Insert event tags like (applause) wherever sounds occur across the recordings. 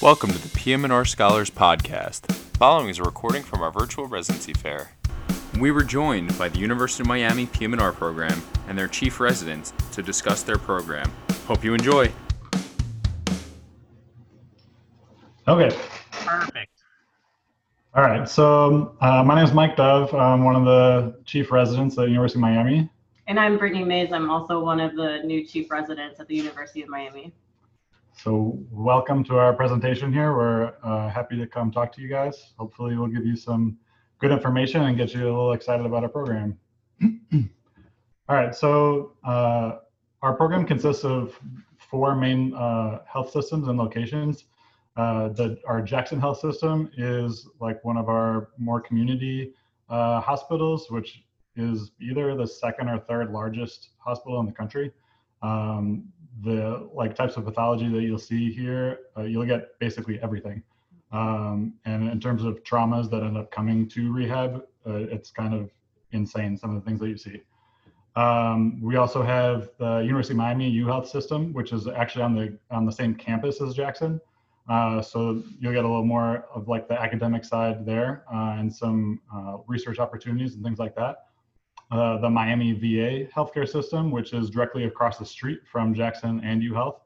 Welcome to the PM&R Scholars Podcast. Following is a recording from our virtual residency fair. We were joined by the University of Miami PM&R program and their chief residents to discuss their program. Hope you enjoy. Okay. Perfect. All right. So uh, my name is Mike Dove. I'm one of the chief residents at the University of Miami. And I'm Brittany Mays. I'm also one of the new chief residents at the University of Miami. So welcome to our presentation here. We're uh, happy to come talk to you guys. Hopefully we'll give you some good information and get you a little excited about our program. (clears throat) All right. So uh, our program consists of four main uh, health systems and locations. Uh, the, our Jackson Health System is like one of our more community uh, hospitals, which is either the second or third largest hospital in the country. Um, the like types of pathology that you'll see here, uh, you'll get basically everything. Um, and in terms of traumas that end up coming to rehab, uh, it's kind of insane some of the things that you see. Um, we also have the University of Miami U Health System, which is actually on the on the same campus as Jackson. Uh, so you'll get a little more of like the academic side there uh, and some uh, research opportunities and things like that. The Miami VA healthcare system, which is directly across the street from Jackson and U Health.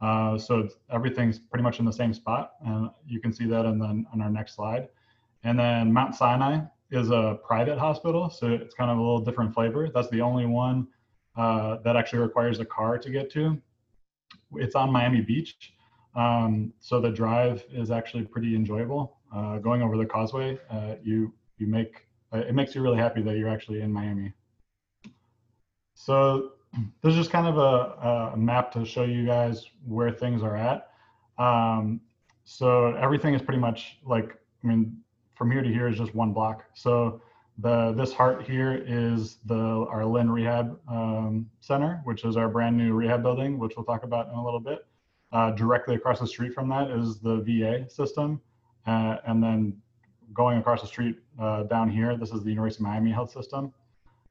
Uh, so everything's pretty much in the same spot, and you can see that in the, on our next slide. And then Mount Sinai is a private hospital, so it's kind of a little different flavor. That's the only one uh, that actually requires a car to get to. It's on Miami Beach, um, so the drive is actually pretty enjoyable. Uh, going over the causeway, uh, you you make it makes you really happy that you're actually in Miami. So (clears throat) this is just kind of a, a map to show you guys where things are at. Um, so everything is pretty much like, I mean, from here to here is just one block. So the this heart here is the our Lynn Rehab um, Center, which is our brand new rehab building, which we'll talk about in a little bit. Uh, directly across the street from that is the VA system, uh, and then going across the street uh, down here, this is the University of Miami Health System.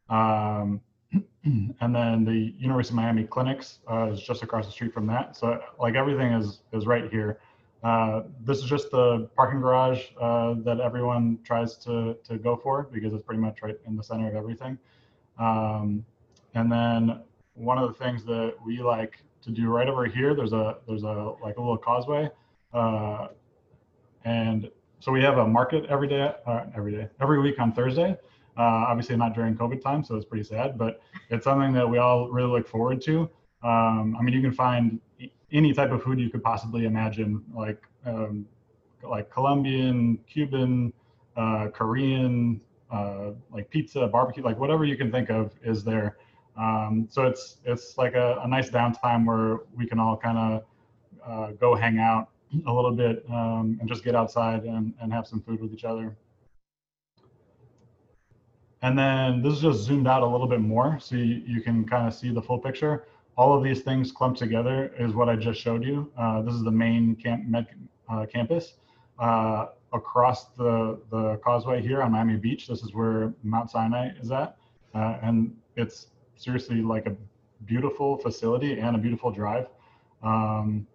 Um, (clears throat) and then the University of Miami clinics uh, is just across the street from that. So like everything is is right here. Uh, this is just the parking garage uh, that everyone tries to to go for because it's pretty much right in the center of everything. Um, and then one of the things that we like to do right over here, there's a there's a like a little causeway, uh, and so we have a market every day, uh, every day, every week on Thursday. Uh, obviously not during COVID time, so it's pretty sad, but it's something that we all really look forward to. Um, I mean, you can find any type of food you could possibly imagine, like um, like Colombian, Cuban, uh, Korean, uh, like pizza, barbecue, like whatever you can think of is there. Um, so it's it's like a, a, nice downtime where we can all kind of uh, go hang out a little bit um, and just get outside and, and have some food with each other. And then this is just zoomed out a little bit more so you, you can kind of see the full picture. All of these things clumped together is what I just showed you. Uh, this is the main camp, med, uh, campus. Uh, across the, the causeway here on Miami Beach, this is where Mount Sinai is at. Uh, and it's seriously like a beautiful facility and a beautiful drive. Um,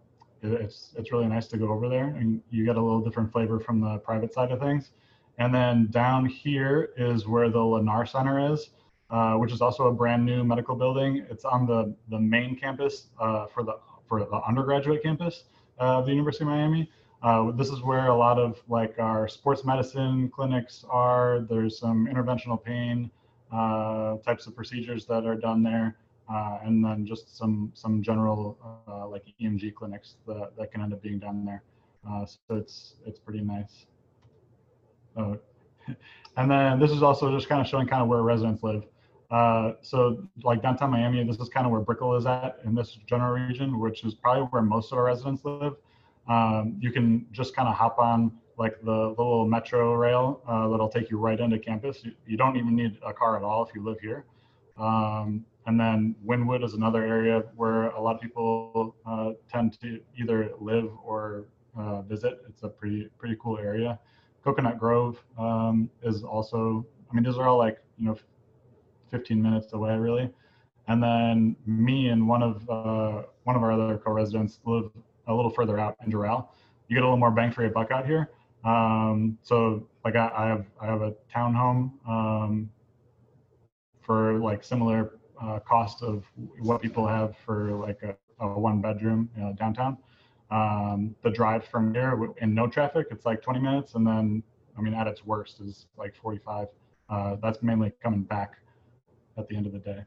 it's it's really nice to go over there and you get a little different flavor from the private side of things. And then down here is where the Lennar Center is, uh, which is also a brand new medical building. It's on the the main campus uh, for the for the undergraduate campus of the University of Miami. Uh, this is where a lot of like our sports medicine clinics are. There's some interventional pain uh, types of procedures that are done there uh, and then just some some general uh, like EMG clinics that, that can end up being down there. Uh, so it's it's pretty nice. (laughs) And then this is also just kind of showing kind of where residents live. Uh, so like downtown Miami, this is kind of where Brickell is at in this general region, which is probably where most of our residents live. Um, you can just kind of hop on like the, the little metro rail uh, that'll take you right into campus. You, you, don't even need a car at all if you live here. Um, and then Wynwood is another area where a lot of people uh, tend to either live or uh, visit. It's a pretty pretty cool area. Coconut Grove um, is also. I mean, these are all like you know, 15 minutes away really. And then me and one of uh, one of our other co-residents live a little further out in Doral. you get a little more bang for your buck out here. Um, so like I, I have I have a townhome um, for like similar uh, cost of what people have for like a, a one bedroom you know, downtown. Um, the drive from here in no traffic, it's like 20 minutes, and then I mean at its worst is like 45. Uh, that's mainly coming back at the end of the day.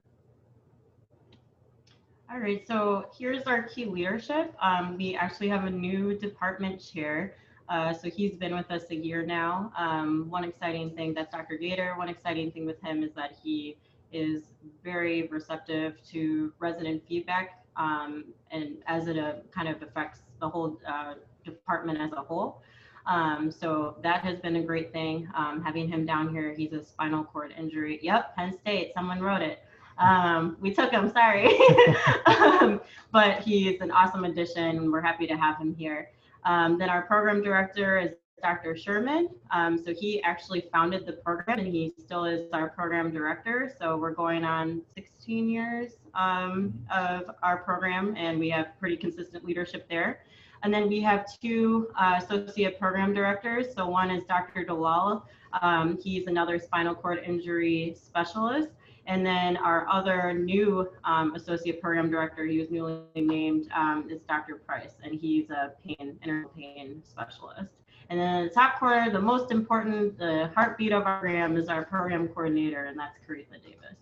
All right, so here's our key leadership. Um, we actually have a new department chair. Uh, so he's been with us a year now. Um, one exciting thing that's Dr. Gator. One exciting thing with him is that he is very receptive to resident feedback, um, and as it uh, kind of affects the whole uh, department as a whole. Um, so that has been a great thing. Um, having him down here, he's a spinal cord injury. Yep, Penn State. Someone wrote it. Um, we took him, sorry. (laughs) um, but he's an awesome addition. We're happy to have him here. Um, then our program director is Dr. Sherman. Um, so he actually founded the program and he still is our program director. So we're going on 16 years um, of our program and we have pretty consistent leadership there. And then we have two uh, associate program directors. So one is Dr. Dalal. Um, he's another spinal cord injury specialist. And then our other new um, associate program director, he was newly named, um, is Dr. Price, and he's a pain, internal pain specialist. And then in the top corner, the most important, the heartbeat of our program is our program coordinator, and that's Caritha Davis.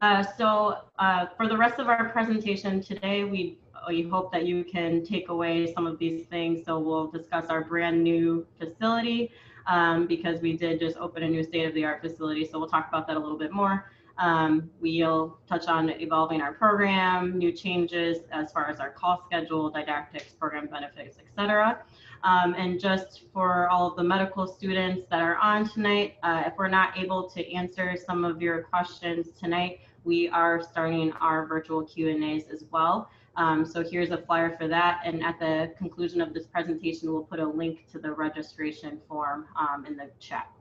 Uh, so uh, for the rest of our presentation today, we, we hope that you can take away some of these things. So we'll discuss our brand new facility, um, because we did just open a new state of the art facility. So we'll talk about that a little bit more. Um, we'll touch on evolving our program, new changes as far as our call schedule, didactics, program benefits, etc. Um, and just for all of the medical students that are on tonight, uh, if we're not able to answer some of your questions tonight, we are starting our virtual Q&As as well. Um, so here's a flyer for that. And at the conclusion of this presentation, we'll put a link to the registration form um, in the chat.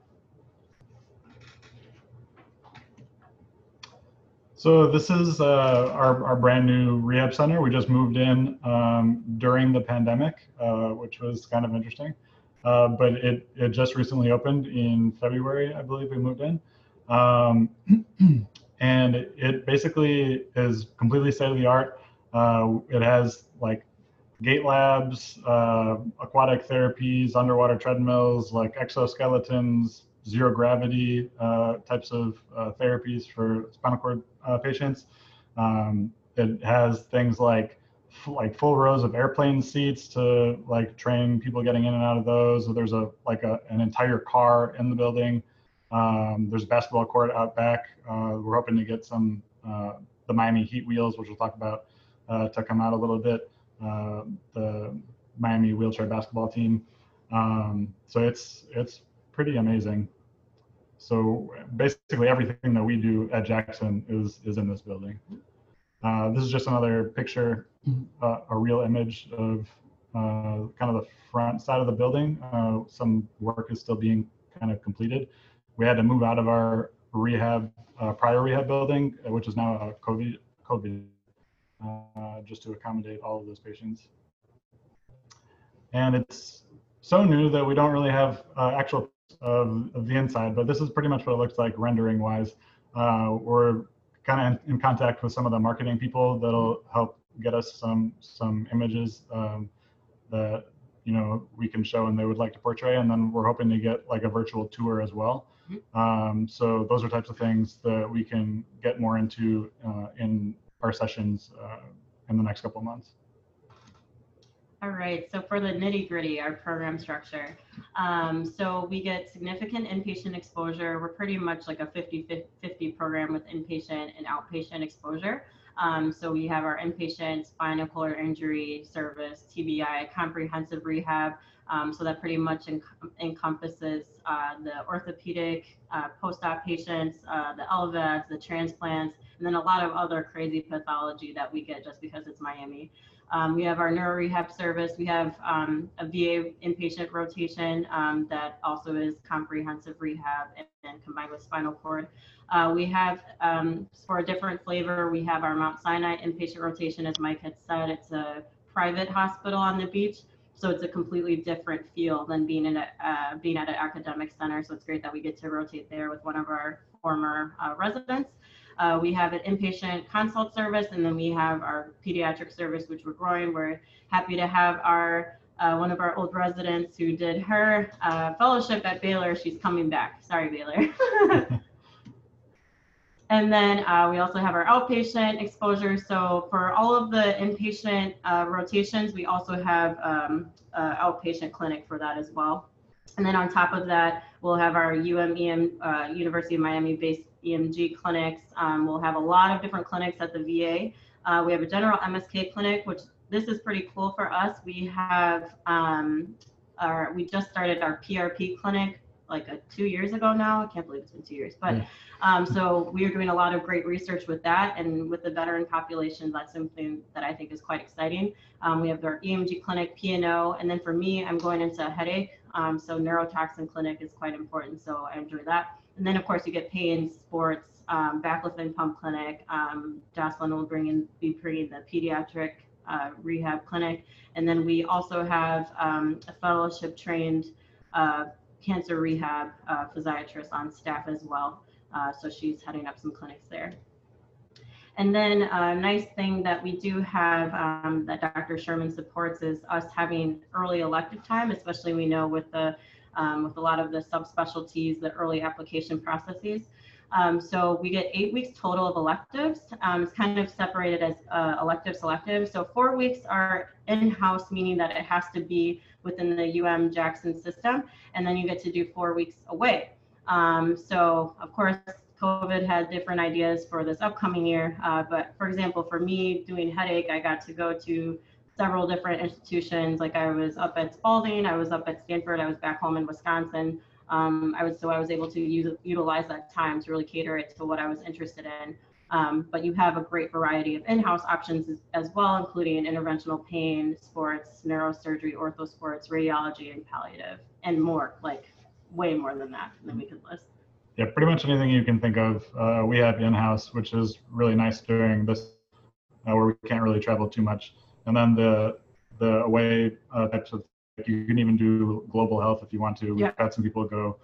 So this is uh, our, our brand new rehab center. We just moved in um, during the pandemic, uh, which was kind of interesting. Uh, but it, it just recently opened in February, I believe we moved in. Um, (clears throat) and it basically is completely state of the art. Uh, it has like gait labs, uh, aquatic therapies, underwater treadmills, like exoskeletons, zero gravity uh, types of uh, therapies for spinal cord uh, patients. Um, it has things like like full rows of airplane seats to like train people getting in and out of those. So there's a like a, an entire car in the building. Um, there's a basketball court out back. Uh, we're hoping to get some uh, the Miami Heat wheels, which we'll talk about, to come out a little bit. the Miami wheelchair basketball team. Um, so it's it's pretty amazing. So basically everything that we do at Jackson is, is in this building. Uh, this is just another picture, uh, a real image of uh, kind of the front side of the building. Uh, some work is still being kind of completed. We had to move out of our rehab, uh, prior rehab building, uh, which is now a COVID, COVID just to accommodate all of those patients. And it's so new that we don't really have actual of, of the inside, but this is pretty much what it looks like rendering wise. Uh, we're kind of in, in, contact with some of the marketing people that'll help get us some some images um, that you know we can show and they would like to portray, and then we're hoping to get like a virtual tour as well. Um, so those are types of things that we can get more into uh, in our sessions uh, in the next couple of months. All right, so for the nitty gritty, our program structure. Um, so we get significant inpatient exposure. We're pretty much like a 50 50 program with inpatient and outpatient exposure. Um, so we have our inpatient spinal cord injury service, TBI, comprehensive rehab. Um, so that pretty much en encompasses uh, the orthopedic, uh, post-op patients, uh, the LVADs, the transplants, and then a lot of other crazy pathology that we get just because it's Miami. Um, we have our neuro rehab service. We have um, a VA inpatient rotation um, that also is comprehensive rehab and, and combined with spinal cord. Uh, we have, um, for a different flavor, we have our Mount Sinai inpatient rotation. As Mike had said, it's a private hospital on the beach. So it's a completely different feel than being in a uh, being at an academic center. So it's great that we get to rotate there with one of our former uh, residents. Uh, we have an inpatient consult service, and then we have our pediatric service, which we're growing. We're happy to have our uh, one of our old residents who did her uh, fellowship at Baylor. She's coming back. Sorry, Baylor. (laughs) and then uh, we also have our outpatient exposure. So for all of the inpatient uh, rotations, we also have um, outpatient clinic for that as well. And then on top of that, we'll have our UMEM, uh, University of Miami based EMG clinics. Um, we'll have a lot of different clinics at the VA. Uh, we have a general MSK clinic, which this is pretty cool for us. We have um, our, we just started our PRP clinic like a, two years ago now. I can't believe it's been two years, but yeah. um, so we are doing a lot of great research with that, and with the veteran population, that's something that I think is quite exciting. Um, we have our EMG clinic, P&O, and then for me, I'm going into headache, um, so neurotoxin clinic is quite important. So I enjoy that. And then of course you get pain, sports, um, baclofen pump clinic. Um, Jocelyn will bring in be bringing the pediatric uh, rehab clinic, and then we also have um, a fellowship trained uh, cancer rehab uh, physiatrist on staff as well. Uh, so she's heading up some clinics there. And then a nice thing that we do have um, that Dr. Sherman supports is us having early elective time, especially we know with the um, with a lot of the subspecialties, the early application processes. Um, so we get eight weeks total of electives. Um, it's kind of separated as uh, elective selective. So four weeks are in-house, meaning that it has to be within the UM Jackson system, and then you get to do four weeks away. Um, so of course, COVID had different ideas for this upcoming year. Uh, but for example, for me doing headache, I got to go to several different institutions. Like I was up at Spaulding, I was up at Stanford, I was back home in Wisconsin. Um, I was so I was able to utilize that time to really cater it to what I was interested in. Um, but you have a great variety of in-house options as, as, well, including interventional pain, sports, neurosurgery, orthosports, radiology, and palliative, and more, like way more than that than we could list yeah, pretty much anything you can think of, uh, we have in-house, which is really nice during this, uh, where we can't really travel too much. And then the the away uh, types of, you can even do global health if you want to. We've yeah. had some people go,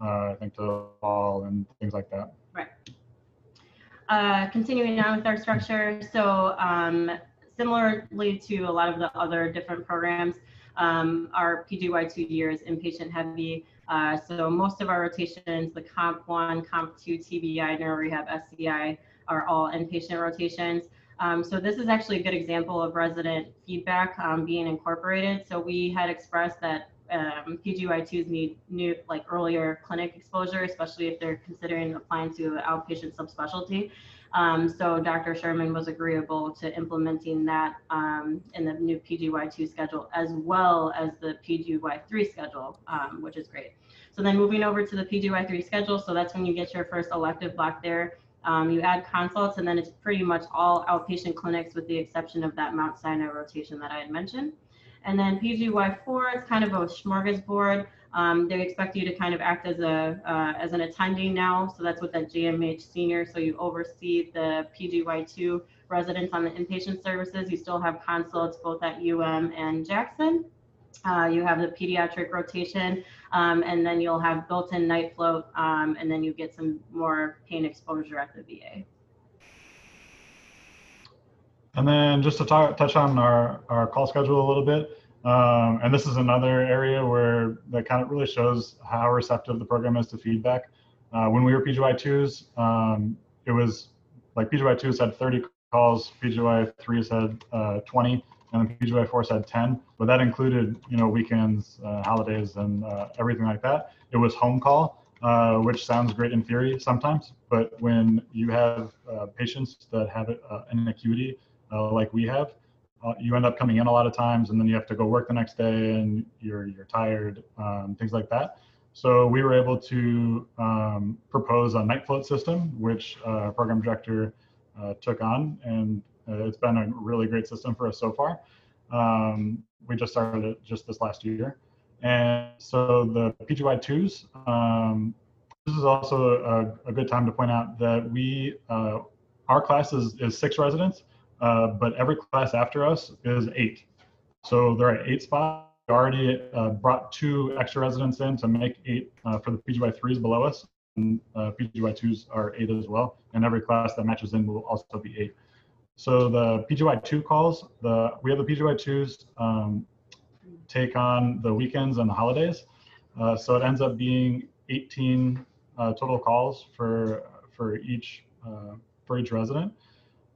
uh, I think, to fall and things like that. Right. Uh, continuing on with our structure, so um, similarly to a lot of the other different programs, um, our PGY2 years inpatient heavy. Uh, so most of our rotations, the Comp 1, Comp 2, TBI, NeuroRehab, SCI, are all inpatient rotations. Um, so this is actually a good example of resident feedback um, being incorporated. So we had expressed that um, PGY2s need new, like earlier clinic exposure, especially if they're considering applying to an outpatient subspecialty. Um, so Dr. Sherman was agreeable to implementing that um, in the new PGY2 schedule as well as the PGY3 schedule, um, which is great. So then moving over to the PGY3 schedule, so that's when you get your first elective block there. Um, you add consults and then it's pretty much all outpatient clinics with the exception of that Mount Sinai rotation that I had mentioned. And then PGY4 is kind of a smorgasbord. Um, they expect you to kind of act as a uh, as an attending now, so that's what that JMH senior. So you oversee the PGY2 residents on the inpatient services. You still have consults both at UM and Jackson. Uh, you have the pediatric rotation, um, and then you'll have built-in night float, um, and then you get some more pain exposure at the VA. And then just to touch on our, our call schedule a little bit, um, and this is another area where that kind of really shows how receptive the program is to feedback. Uh, when we were PGY2s, um, it was like PGY2s had 30 calls, PGY3s had uh, 20, and the PGY4s had 10, but that included, you know, weekends, uh, holidays, and uh, everything like that. It was home call, uh, which sounds great in theory sometimes, but when you have uh, patients that have an acuity like we have, uh, you end up coming in a lot of times and then you have to go work the next day and you're you're tired um, things like that so we were able to um, propose a night float system which uh, program director uh, took on and uh, it's been a really great system for us so far um, we just started it just this last year and so the pgy2s um, this is also a, a, good time to point out that we uh, our class is, is six residents uh, but every class after us is eight. So there are eight spots. We already uh, brought two extra residents in to make eight uh, for the PGY3s below us. And uh, PGY2s are eight as well. And every class that matches in will also be eight. So the PGY2 calls, the we have the PGY2s um, take on the weekends and the holidays. Uh, so it ends up being 18 uh, total calls for for each uh, for each resident,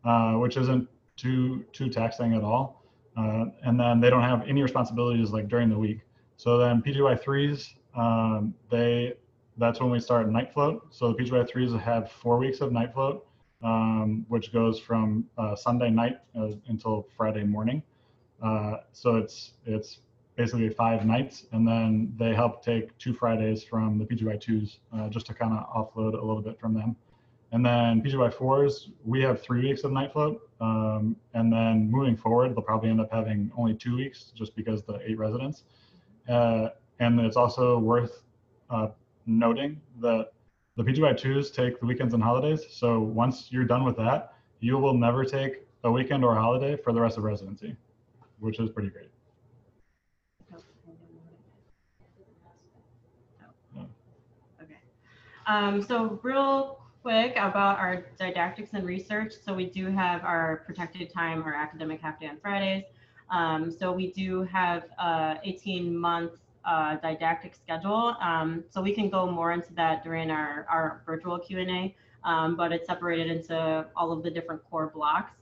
uh, which isn't too too taxing at all. Uh, and then they don't have any responsibilities like during the week. So then PGY threes, um, they that's when we start night float. So the PGY threes have four weeks of night float, um, which goes from uh, Sunday night uh, until Friday morning. Uh, so it's it's basically five nights, and then they help take two Fridays from the PGY twos uh, just to kind of offload a little bit from them. And then PGY fours, we have three weeks of night float. Um, and then moving forward, they'll probably end up having only two weeks just because the eight residents. Uh, and it's also worth uh, noting that the PGY twos take the weekends and holidays. So once you're done with that, you will never take a weekend or a holiday for the rest of residency, which is pretty great. Okay. Um, so real quick about our didactics and research. So we do have our protected time, our academic half day on Fridays. Um, so we do have a 18 month uh, didactic schedule. Um, so we can go more into that during our, our virtual Q&A, um, but it's separated into all of the different core blocks.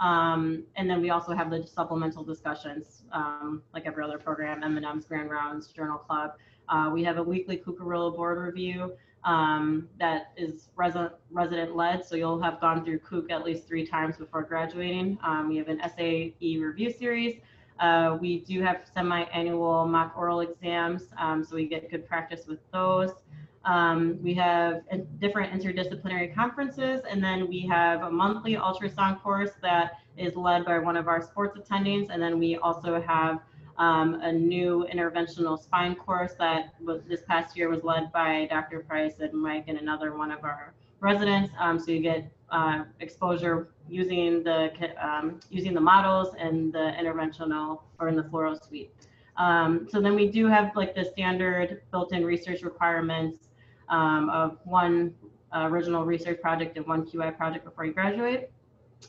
Um, and then we also have the supplemental discussions, um, like every other program, M&M's Grand Rounds, Journal Club. Uh, we have a weekly Cuccurullo board review um, that is resident resident led. So you'll have gone through Cook at least three times before graduating. Um, we have an SAE review series. Uh, we do have semi-annual mock oral exams, um, so we get good practice with those. Um, we have different interdisciplinary conferences, and then we have a monthly ultrasound course that is led by one of our sports attendings, and then we also have um, a new interventional spine course that was this past year was led by Dr. Price and Mike and another one of our residents. Um, so you get uh, exposure using the um, using the models and the interventional or in the fluoro suite. Um, so then we do have like the standard built-in research requirements um, of one uh, original research project and one QI project before you graduate.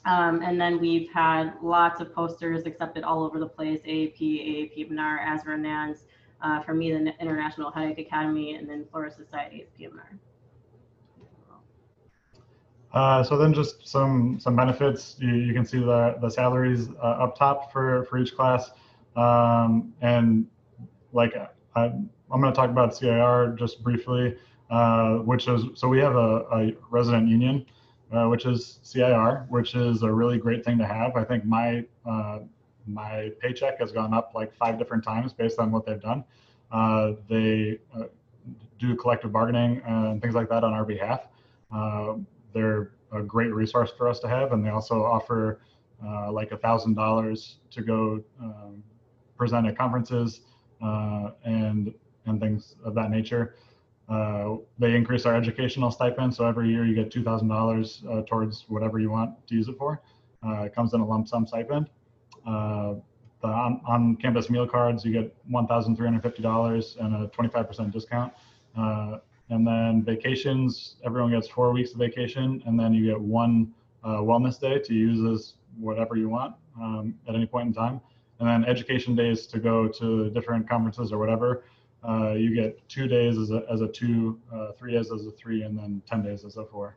Um, and then we've had lots of posters accepted all over the place, AAP, AAPM&R, ASRA, NANS, uh, for me, the International Headache Academy, and then Florida Society of PMR. Uh, so then just some some benefits. You, you can see the the salaries uh, up top for for each class, um, and like I, am going to talk about CIR just briefly, uh, which is so we have a, a resident union uh, which is CIR, which is a really great thing to have. I think my uh, my paycheck has gone up like five different times based on what they've done. Uh, they uh, do collective bargaining and things like that on our behalf. Uh, they're a great resource for us to have, and they also offer uh, like a thousand dollars to go um, present at conferences and and things of that nature. Uh, they increase our educational stipend, so every year you get two thousand uh, dollars towards whatever you want to use it for. Uh, it comes in a lump sum stipend. Uh, the on, on, campus meal cards, you get one thousand three hundred fifty dollars and a twenty five percent discount. Uh, and then vacations, everyone gets four weeks of vacation, and then you get one wellness day to use as whatever you want um, at any point in time. And then education days to go to different conferences or whatever uh, you get two days as a, as a two, uh, three days as a three, and then 10 days as a four.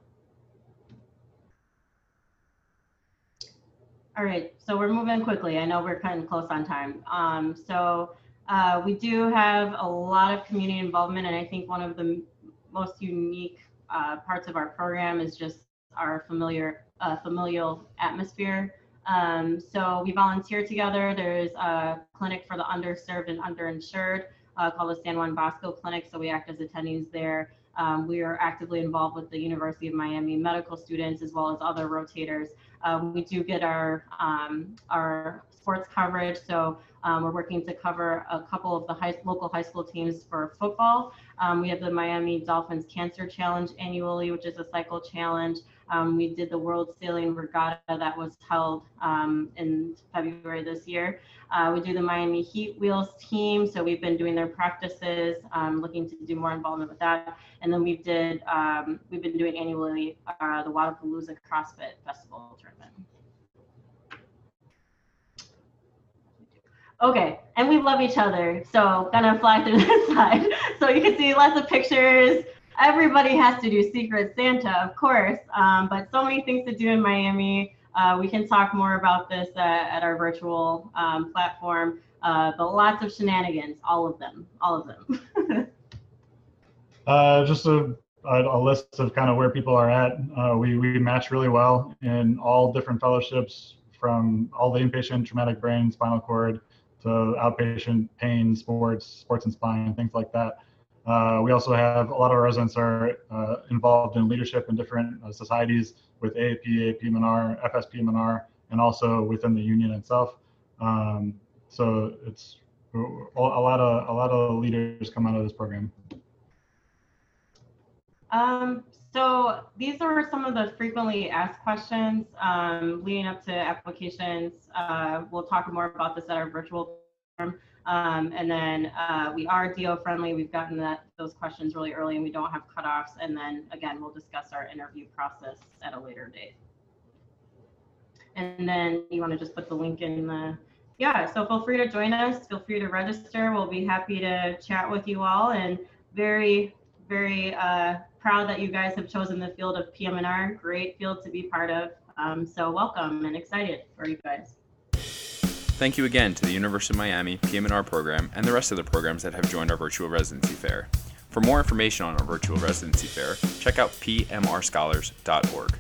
All right, so we're moving quickly. I know we're kind of close on time. Um, so uh, we do have a lot of community involvement, and I think one of the most unique uh, parts of our program is just our familiar uh, familial atmosphere. Um, so we volunteer together. There's a clinic for the underserved and underinsured uh, called the San Juan Bosco Clinic. So we act as attendees there. Um, we are actively involved with the University of Miami medical students as well as other rotators. Um, we do get our um, our sports coverage, so um, we're working to cover a couple of the high, local high school teams for football. Um, we have the Miami Dolphins Cancer Challenge annually, which is a cycle challenge. Um, we did the World Sailing Regatta that was held um, in February this year. Uh, we do the Miami Heat Wheels team, so we've been doing their practices, um, looking to do more involvement with that. And then we did, um, we've been doing annually uh, the Wodapalooza CrossFit Festival tournament. Okay, and we love each other, so gonna fly through (laughs) this slide. So you can see lots of pictures. Everybody has to do Secret Santa, of course, um, but so many things to do in Miami. Uh, we can talk more about this uh, at our virtual um, platform, uh, but lots of shenanigans, all of them, all of them. (laughs) Uh, just a, a, a list of kind of where people are at. Uh, we, we match really well in all different fellowships from all the inpatient traumatic brain, spinal cord, to outpatient pain, sports, sports and spine, things like that. Uh, we also have a lot of our residents are uh, involved in leadership in different uh, societies with AAP, AAPM&R, FSP and also within the union itself. Um, so it's a lot of a lot of leaders come out of this program. Um, so these are some of the frequently asked questions um, leading up to applications. Uh, we'll talk more about this at our virtual forum. Um, and then uh, we are DO friendly. We've gotten that those questions really early and we don't have cutoffs. And then again, we'll discuss our interview process at a later date. And then you want to just put the link in the, yeah, so feel free to join us. Feel free to register. We'll be happy to chat with you all and very, very uh, proud that you guys have chosen the field of PM&R. Great field to be part of. Um, so welcome and excited for you guys. Thank you again to the University of Miami PM&R program and the rest of the programs that have joined our virtual residency fair. For more information on our virtual residency fair, check out pmrscholars.org.